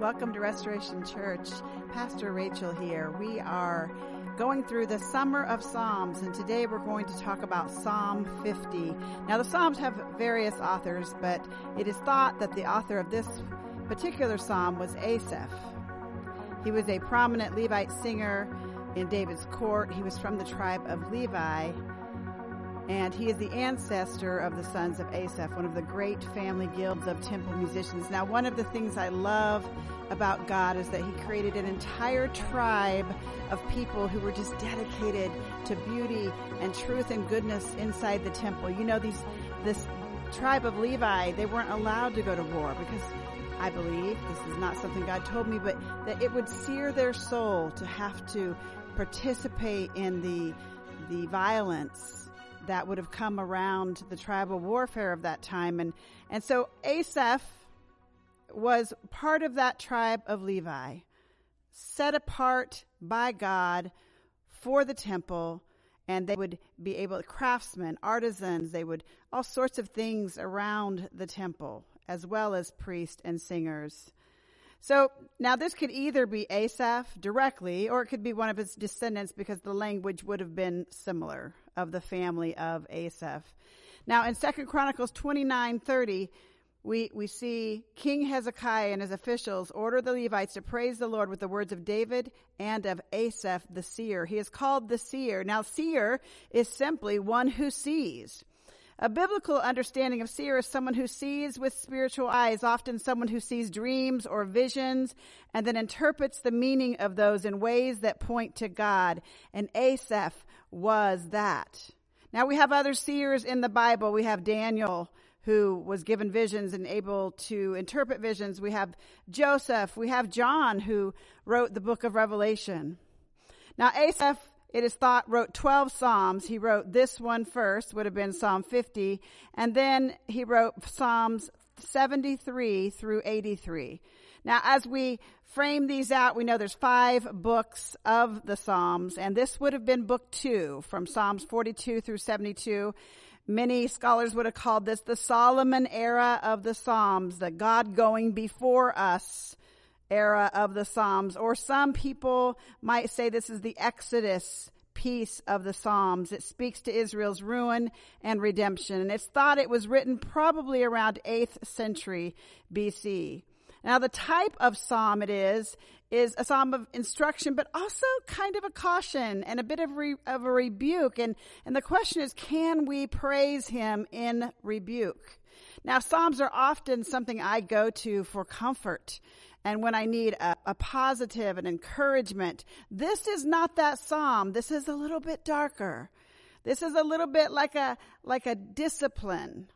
Welcome to Restoration Church. Pastor Rachel here. We are going through the summer of Psalms, and today we're going to talk about Psalm 50. Now, the Psalms have various authors, but it is thought that the author of this particular psalm was Asaph. He was a prominent Levite singer in David's court. He was from the tribe of Levi, and he is the ancestor of the sons of Asaph, one of the great family guilds of temple musicians. Now, one of the things I love about God is that he created an entire tribe of people who were just dedicated to beauty and truth and goodness inside the temple. You know, these, this tribe of Levi, they weren't allowed to go to war because I believe, this is not something God told me, but that it would sear their soul to have to participate in the, the violence that would have come around the tribal warfare of that time. And, and so Asaph was part of that tribe of Levi, set apart by God for the temple, and they would be able, craftsmen, artisans, they would, all sorts of things around the temple, as well as priests and singers. So now this could either be Asaph directly, or it could be one of his descendants because the language would have been similar of the family of Asaph. Now in Second Chronicles 29, 30, we, we see King Hezekiah and his officials order the Levites to praise the Lord with the words of David and of Asaph the seer. He is called the seer. Now seer is simply one who sees. A biblical understanding of seer is someone who sees with spiritual eyes, often someone who sees dreams or visions and then interprets the meaning of those in ways that point to God. And Asaph was that. Now we have other seers in the Bible. We have Daniel, who was given visions and able to interpret visions. We have Joseph. We have John, who wrote the book of Revelation. Now Asaph it is thought wrote 12 Psalms. He wrote this one first, would have been Psalm 50, and then he wrote Psalms 73 through 83. Now, as we frame these out, we know there's five books of the Psalms, and this would have been book two from Psalms 42 through 72. Many scholars would have called this the Solomon era of the Psalms, the God going before us era of the Psalms, or some people might say this is the Exodus piece of the Psalms. It speaks to Israel's ruin and redemption. And it's thought it was written probably around 8th century BC. Now the type of psalm it is, is a psalm of instruction, but also kind of a caution and a bit of, re, of a rebuke. And, and the question is, can we praise him in rebuke? Now, Psalms are often something I go to for comfort and when I need a, a positive and encouragement. This is not that psalm. This is a little bit darker. This is a little bit like a, like a discipline.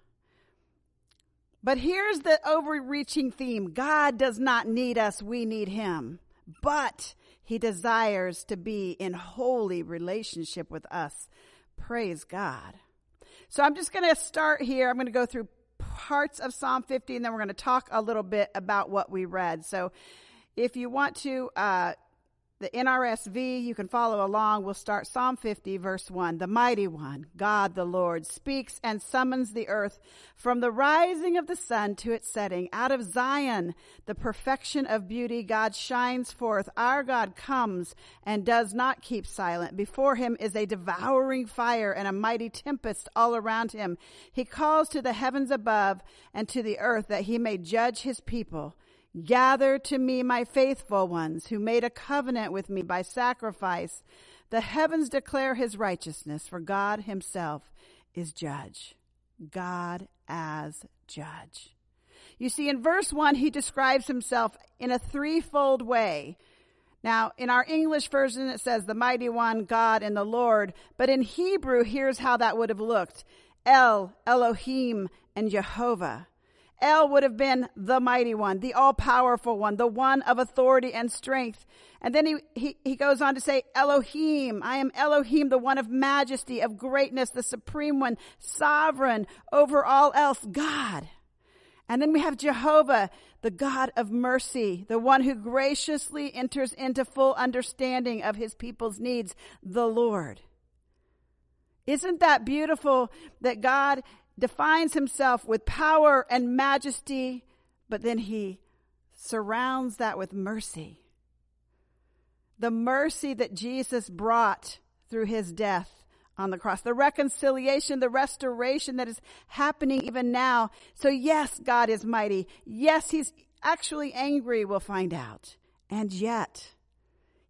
But here's the overreaching theme. God does not need us. We need him. But he desires to be in holy relationship with us. Praise God. So I'm just going to start here. I'm going to go through parts of Psalm 50, and then we're going to talk a little bit about what we read. So if you want to, uh, the NRSV, you can follow along. We'll start Psalm 50 verse 1. The mighty one, God the Lord, speaks and summons the earth from the rising of the sun to its setting. Out of Zion, the perfection of beauty, God shines forth. Our God comes and does not keep silent. Before him is a devouring fire and a mighty tempest all around him. He calls to the heavens above and to the earth that he may judge his people. Gather to me my faithful ones who made a covenant with me by sacrifice. The heavens declare his righteousness, for God himself is judge. God as judge. You see, in verse one, he describes himself in a threefold way. Now, in our English version, it says the mighty one, God and the Lord. But in Hebrew, here's how that would have looked. El, Elohim, and Jehovah. El would have been the mighty one, the all powerful one, the one of authority and strength. And then he, he, he goes on to say, Elohim, I am Elohim, the one of majesty, of greatness, the supreme one, sovereign over all else, God. And then we have Jehovah, the God of mercy, the one who graciously enters into full understanding of his people's needs, the Lord. Isn't that beautiful that God defines himself with power and majesty, but then he surrounds that with mercy. The mercy that Jesus brought through his death on the cross, the reconciliation, the restoration that is happening even now. So yes, God is mighty. Yes, he's actually angry, we'll find out. And yet,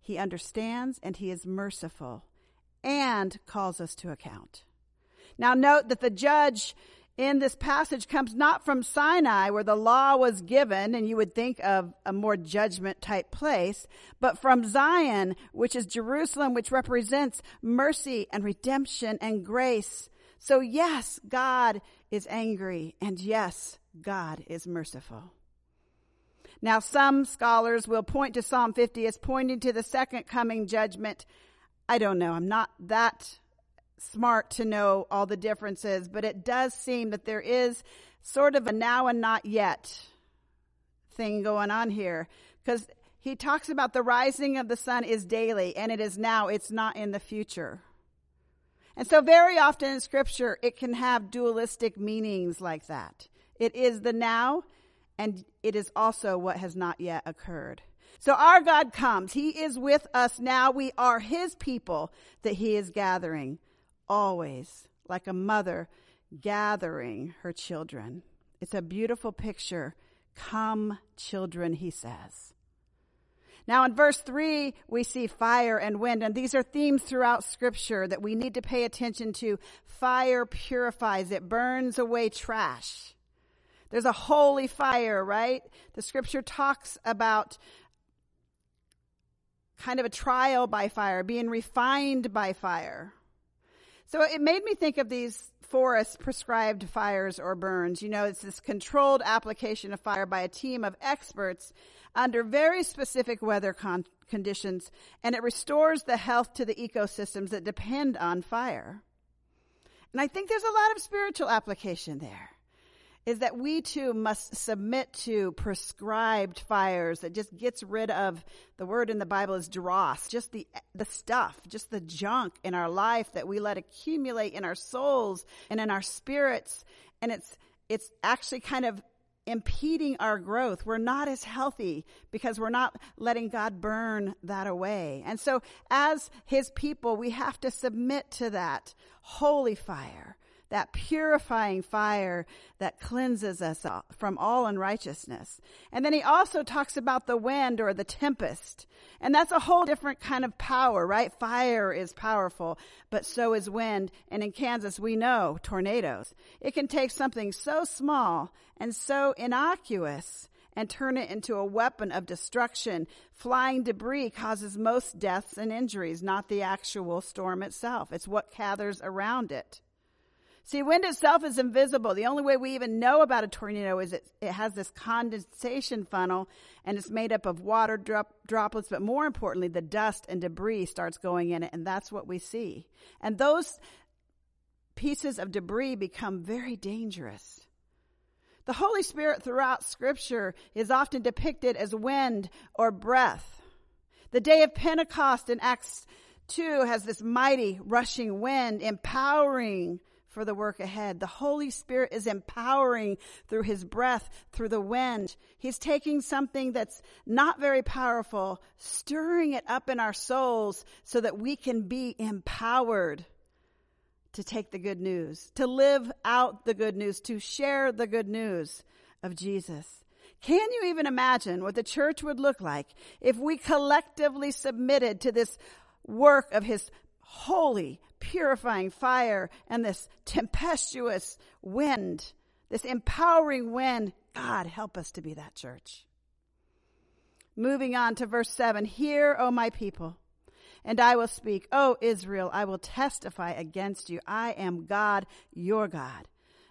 he understands and he is merciful and calls us to account. Now note that the judge in this passage comes not from Sinai where the law was given and you would think of a more judgment type place, but from Zion, which is Jerusalem, which represents mercy and redemption and grace. So yes, God is angry and yes, God is merciful. Now some scholars will point to Psalm 50 as pointing to the second coming judgment. I don't know. I'm not that smart to know all the differences, but it does seem that there is sort of a now and not yet thing going on here because he talks about the rising of the sun is daily and it is now, it's not in the future. And so very often in scripture, it can have dualistic meanings like that. It is the now and it is also what has not yet occurred. So our God comes. He is with us now. We are his people that he is gathering always like a mother gathering her children. It's a beautiful picture. Come, children, he says. Now in verse 3, we see fire and wind, and these are themes throughout scripture that we need to pay attention to. Fire purifies, it burns away trash. There's a holy fire, right? The scripture talks about kind of a trial by fire, being refined by fire. So it made me think of these forest prescribed fires or burns. You know, it's this controlled application of fire by a team of experts under very specific weather con- conditions, and it restores the health to the ecosystems that depend on fire. And I think there's a lot of spiritual application there is that we too must submit to prescribed fires that just gets rid of the word in the Bible is dross, just the the stuff, just the junk in our life that we let accumulate in our souls and in our spirits and it's it's actually kind of impeding our growth. We're not as healthy because we're not letting God burn that away. And so as his people, we have to submit to that holy fire that purifying fire that cleanses us from all unrighteousness. And then he also talks about the wind or the tempest. And that's a whole different kind of power, right? Fire is powerful, but so is wind. And in Kansas, we know tornadoes. It can take something so small and so innocuous and turn it into a weapon of destruction. Flying debris causes most deaths and injuries, not the actual storm itself. It's what gathers around it. See, wind itself is invisible. The only way we even know about a tornado is it, it has this condensation funnel and it's made up of water drop, droplets, but more importantly, the dust and debris starts going in it, and that's what we see. And those pieces of debris become very dangerous. The Holy Spirit throughout scripture is often depicted as wind or breath. The day of Pentecost in Acts 2 has this mighty rushing wind empowering for the work ahead. The Holy Spirit is empowering through His breath, through the wind. He's taking something that's not very powerful, stirring it up in our souls so that we can be empowered to take the good news, to live out the good news, to share the good news of Jesus. Can you even imagine what the church would look like if we collectively submitted to this work of His holy, purifying fire and this tempestuous wind, this empowering wind. God, help us to be that church. Moving on to verse 7 Hear, O my people, and I will speak. O Israel, I will testify against you. I am God, your God.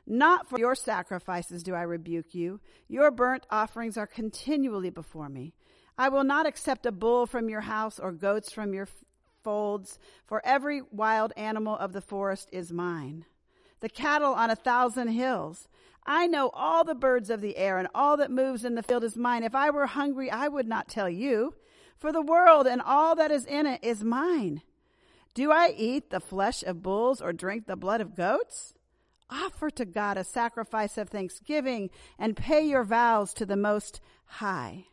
Not for your sacrifices do I rebuke you. Your burnt offerings are continually before me. I will not accept a bull from your house or goats from your folds, for every wild animal of the forest is mine. The cattle on a thousand hills. I know all the birds of the air, and all that moves in the field is mine. If I were hungry, I would not tell you, for the world and all that is in it is mine. Do I eat the flesh of bulls or drink the blood of goats? Offer to God a sacrifice of thanksgiving and pay your vows to the Most High.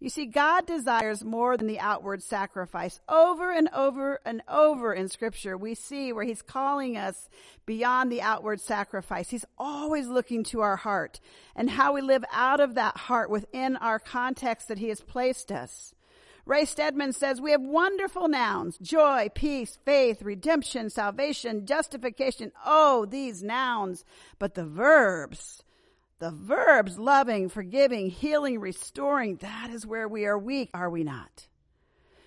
You see, God desires more than the outward sacrifice. Over and over and over in scripture, we see where he's calling us beyond the outward sacrifice. He's always looking to our heart and how we live out of that heart within our context that he has placed us. Ray Stedman says we have wonderful nouns, joy, peace, faith, redemption, salvation, justification. Oh, these nouns. But the verbs, the verbs loving, forgiving, healing, restoring, that is where we are weak, are we not?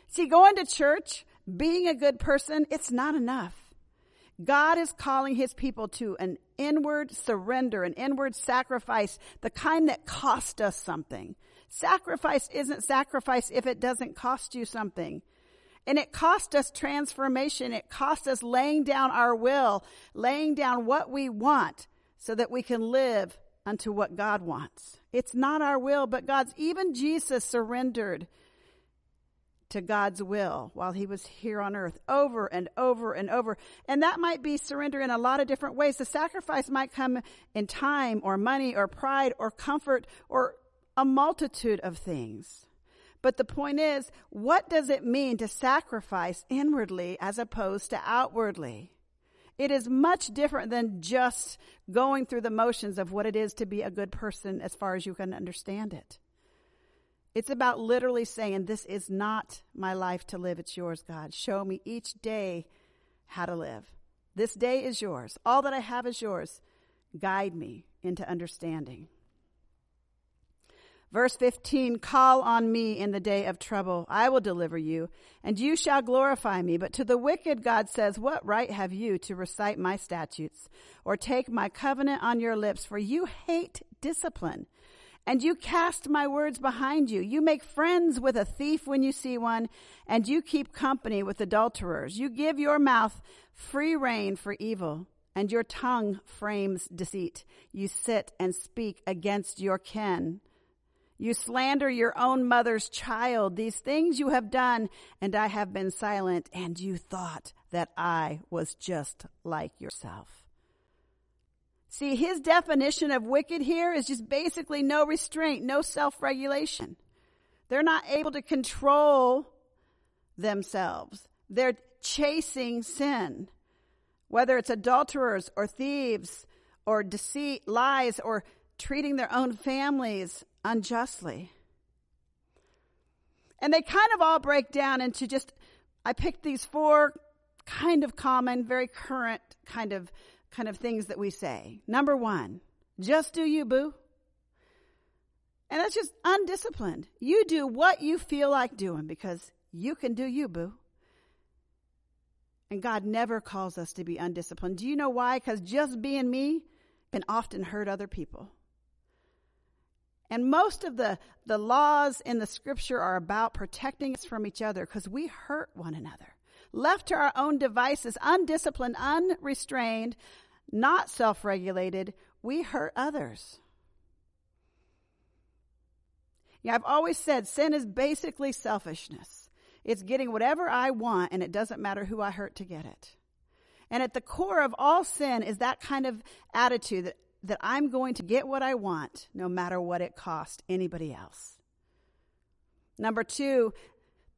See, going to church, being a good person, it's not enough. God is calling his people to an inward surrender, an inward sacrifice, the kind that cost us something. Sacrifice isn't sacrifice if it doesn't cost you something. And it cost us transformation. It cost us laying down our will, laying down what we want so that we can live unto what God wants. It's not our will, but God's. Even Jesus surrendered to God's will while he was here on earth over and over and over. And that might be surrender in a lot of different ways. The sacrifice might come in time or money or pride or comfort or a multitude of things. But the point is, what does it mean to sacrifice inwardly as opposed to outwardly? It is much different than just going through the motions of what it is to be a good person as far as you can understand it. It's about literally saying, This is not my life to live, it's yours, God. Show me each day how to live. This day is yours. All that I have is yours. Guide me into understanding. Verse 15, call on me in the day of trouble. I will deliver you and you shall glorify me. But to the wicked, God says, what right have you to recite my statutes or take my covenant on your lips? For you hate discipline and you cast my words behind you. You make friends with a thief when you see one and you keep company with adulterers. You give your mouth free rein for evil and your tongue frames deceit. You sit and speak against your kin. You slander your own mother's child. These things you have done, and I have been silent, and you thought that I was just like yourself. See, his definition of wicked here is just basically no restraint, no self-regulation. They're not able to control themselves. They're chasing sin. Whether it's adulterers or thieves or deceit, lies, or treating their own families unjustly. And they kind of all break down into just, I picked these four kind of common, very current kind of, kind of things that we say. Number one, just do you, boo. And that's just undisciplined. You do what you feel like doing because you can do you, boo. And God never calls us to be undisciplined. Do you know why? Because just being me can often hurt other people. And most of the, the laws in the scripture are about protecting us from each other because we hurt one another. Left to our own devices, undisciplined, unrestrained, not self regulated, we hurt others. Yeah, I've always said sin is basically selfishness. It's getting whatever I want, and it doesn't matter who I hurt to get it. And at the core of all sin is that kind of attitude that that I'm going to get what I want no matter what it costs anybody else. Number two,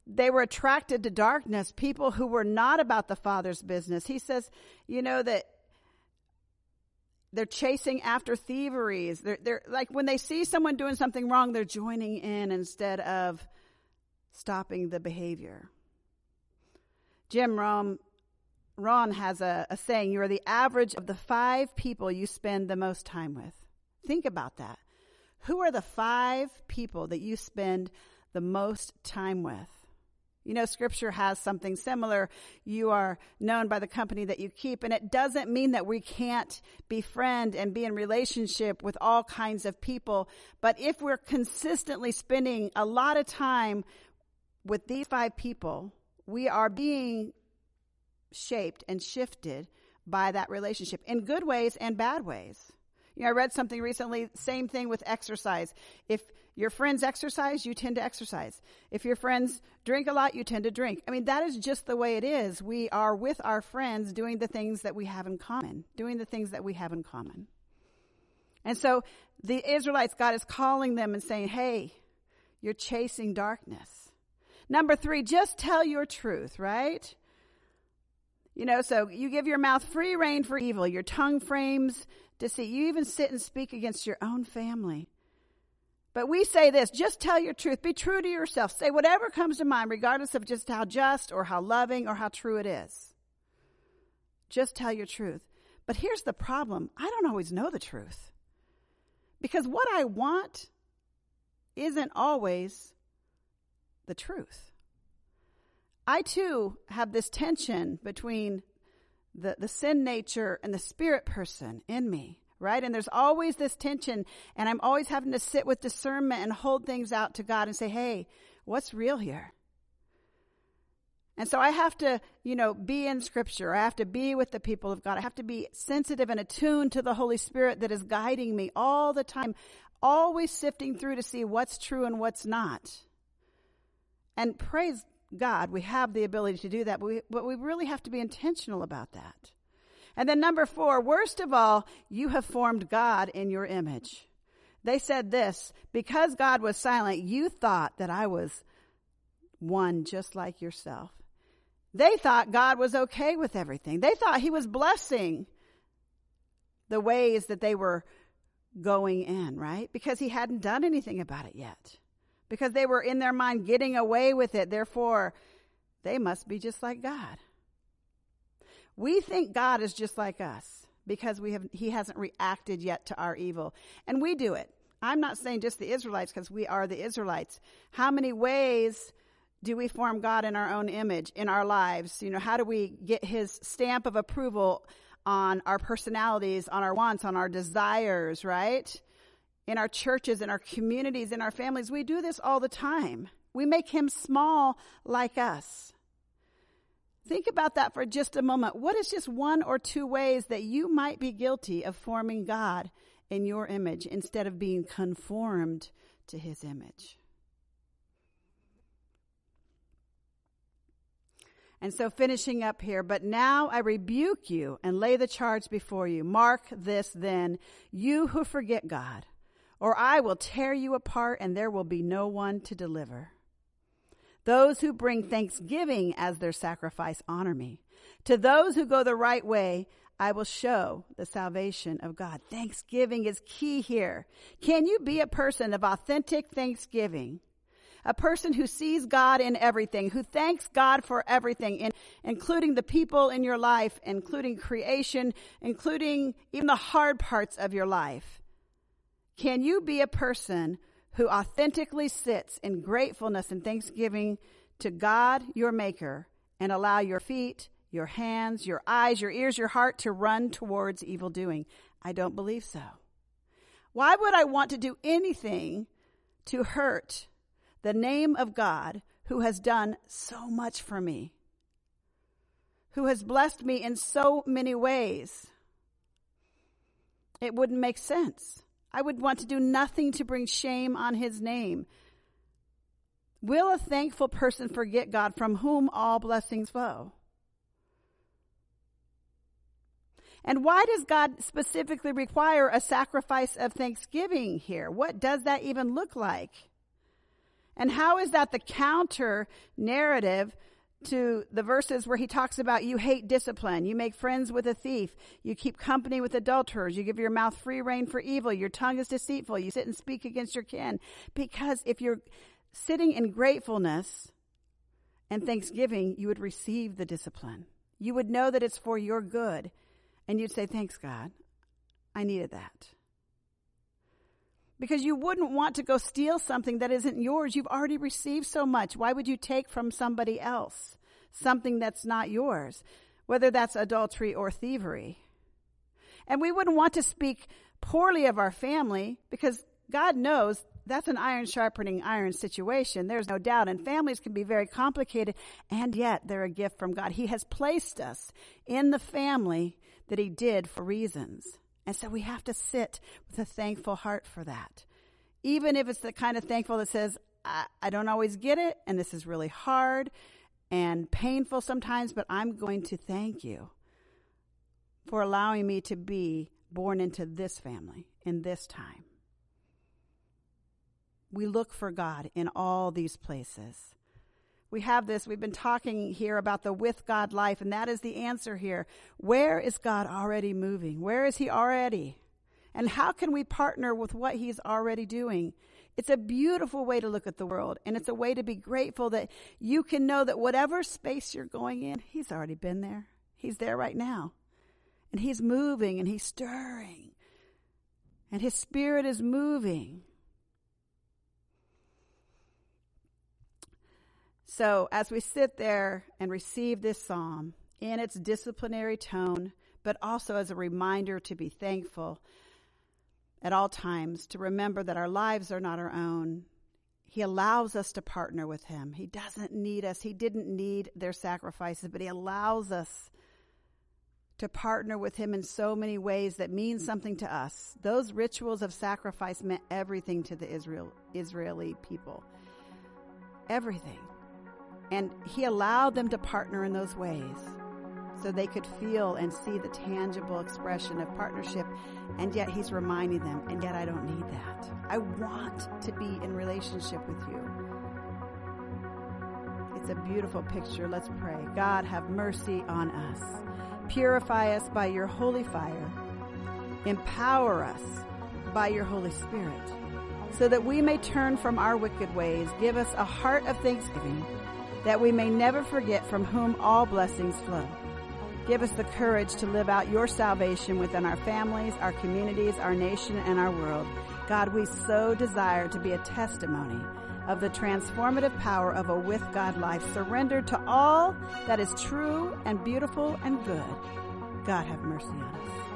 they were attracted to darkness, people who were not about the Father's business. He says, you know, that they're chasing after thieveries. They're, they're like when they see someone doing something wrong, they're joining in instead of stopping the behavior. Jim Rohn Rohn has a, a saying, you are the average of the five people you spend the most time with. Think about that. Who are the five people that you spend the most time with? You know, scripture has something similar. You are known by the company that you keep. And it doesn't mean that we can't befriend and be in relationship with all kinds of people. But if we're consistently spending a lot of time with these five people, we are being shaped and shifted by that relationship in good ways and bad ways. You know, I read something recently, same thing with exercise. If your friends exercise, you tend to exercise. If your friends drink a lot, you tend to drink. I mean, that is just the way it is. We are with our friends doing the things that we have in common, doing the things that we have in common. And so the Israelites, God is calling them and saying, hey, you're chasing darkness. Number three, just tell your truth, right? You know, so you give your mouth free rein for evil, your tongue frames deceit. You even sit and speak against your own family. But we say this just tell your truth. Be true to yourself. Say whatever comes to mind, regardless of just how just or how loving or how true it is. Just tell your truth. But here's the problem I don't always know the truth. Because what I want isn't always the truth. I too have this tension between the, the sin nature and the spirit person in me right? And there's always this tension, and I'm always having to sit with discernment and hold things out to God and say, hey, what's real here? And so I have to, you know, be in scripture. I have to be with the people of God. I have to be sensitive and attuned to the Holy Spirit that is guiding me all the time, always sifting through to see what's true and what's not. And praise God, we have the ability to do that, but we, but we really have to be intentional about that. And then number four, worst of all, you have formed God in your image. They said this, because God was silent, you thought that I was one just like yourself. They thought God was okay with everything. They thought he was blessing the ways that they were going in, right? Because he hadn't done anything about it yet. Because they were in their mind getting away with it. Therefore, they must be just like God. We think God is just like us because we have, he hasn't reacted yet to our evil. And we do it. I'm not saying just the Israelites because we are the Israelites. How many ways do we form God in our own image in our lives? You know, how do we get his stamp of approval on our personalities, on our wants, on our desires, right? In our churches, in our communities, in our families. We do this all the time. We make him small like us. Think about that for just a moment. What is just one or two ways that you might be guilty of forming God in your image instead of being conformed to his image? And so finishing up here, but now I rebuke you and lay the charge before you. Mark this then, you who forget God, or I will tear you apart and there will be no one to deliver. Those who bring thanksgiving as their sacrifice honor me. To those who go the right way, I will show the salvation of God. Thanksgiving is key here. Can you be a person of authentic thanksgiving? A person who sees God in everything, who thanks God for everything, in, including the people in your life, including creation, including even the hard parts of your life. Can you be a person who authentically sits in gratefulness and thanksgiving to God, your maker, and allow your feet, your hands, your eyes, your ears, your heart to run towards evil doing? I don't believe so. Why would I want to do anything to hurt the name of God who has done so much for me? Who has blessed me in so many ways? It wouldn't make sense. I would want to do nothing to bring shame on his name. Will a thankful person forget God from whom all blessings flow? And why does God specifically require a sacrifice of thanksgiving here? What does that even look like? And how is that the counter narrative to the verses where he talks about you hate discipline, you make friends with a thief, you keep company with adulterers, you give your mouth free rein for evil, your tongue is deceitful, you sit and speak against your kin. Because if you're sitting in gratefulness and thanksgiving, you would receive the discipline. You would know that it's for your good. And you'd say, Thanks, God. I needed that. Because you wouldn't want to go steal something that isn't yours. You've already received so much. Why would you take from somebody else something that's not yours? Whether that's adultery or thievery. And we wouldn't want to speak poorly of our family because God knows that's an iron sharpening iron situation. There's no doubt. And families can be very complicated, and yet they're a gift from God. He has placed us in the family that He did for reasons. And so we have to sit with a thankful heart for that. Even if it's the kind of thankful that says, I, I don't always get it, and this is really hard and painful sometimes, but I'm going to thank you for allowing me to be born into this family in this time. We look for God in all these places. We have this, we've been talking here about the with God life, and that is the answer here. Where is God already moving? Where is He already? And how can we partner with what He's already doing? It's a beautiful way to look at the world, and it's a way to be grateful that you can know that whatever space you're going in, He's already been there. He's there right now. And He's moving and He's stirring. And His Spirit is moving. So, as we sit there and receive this psalm in its disciplinary tone, but also as a reminder to be thankful at all times, to remember that our lives are not our own. He allows us to partner with Him. He doesn't need us. He didn't need their sacrifices, but He allows us to partner with Him in so many ways that mean something to us. Those rituals of sacrifice meant everything to the Israel, Israeli people. Everything. And he allowed them to partner in those ways so they could feel and see the tangible expression of partnership. And yet he's reminding them, and yet I don't need that. I want to be in relationship with you. It's a beautiful picture. Let's pray. God, have mercy on us. Purify us by your holy fire. Empower us by your Holy Spirit so that we may turn from our wicked ways. Give us a heart of thanksgiving that we may never forget from whom all blessings flow. Give us the courage to live out your salvation within our families, our communities, our nation, and our world. God, we so desire to be a testimony of the transformative power of a with God life, surrendered to all that is true and beautiful and good. God, have mercy on us.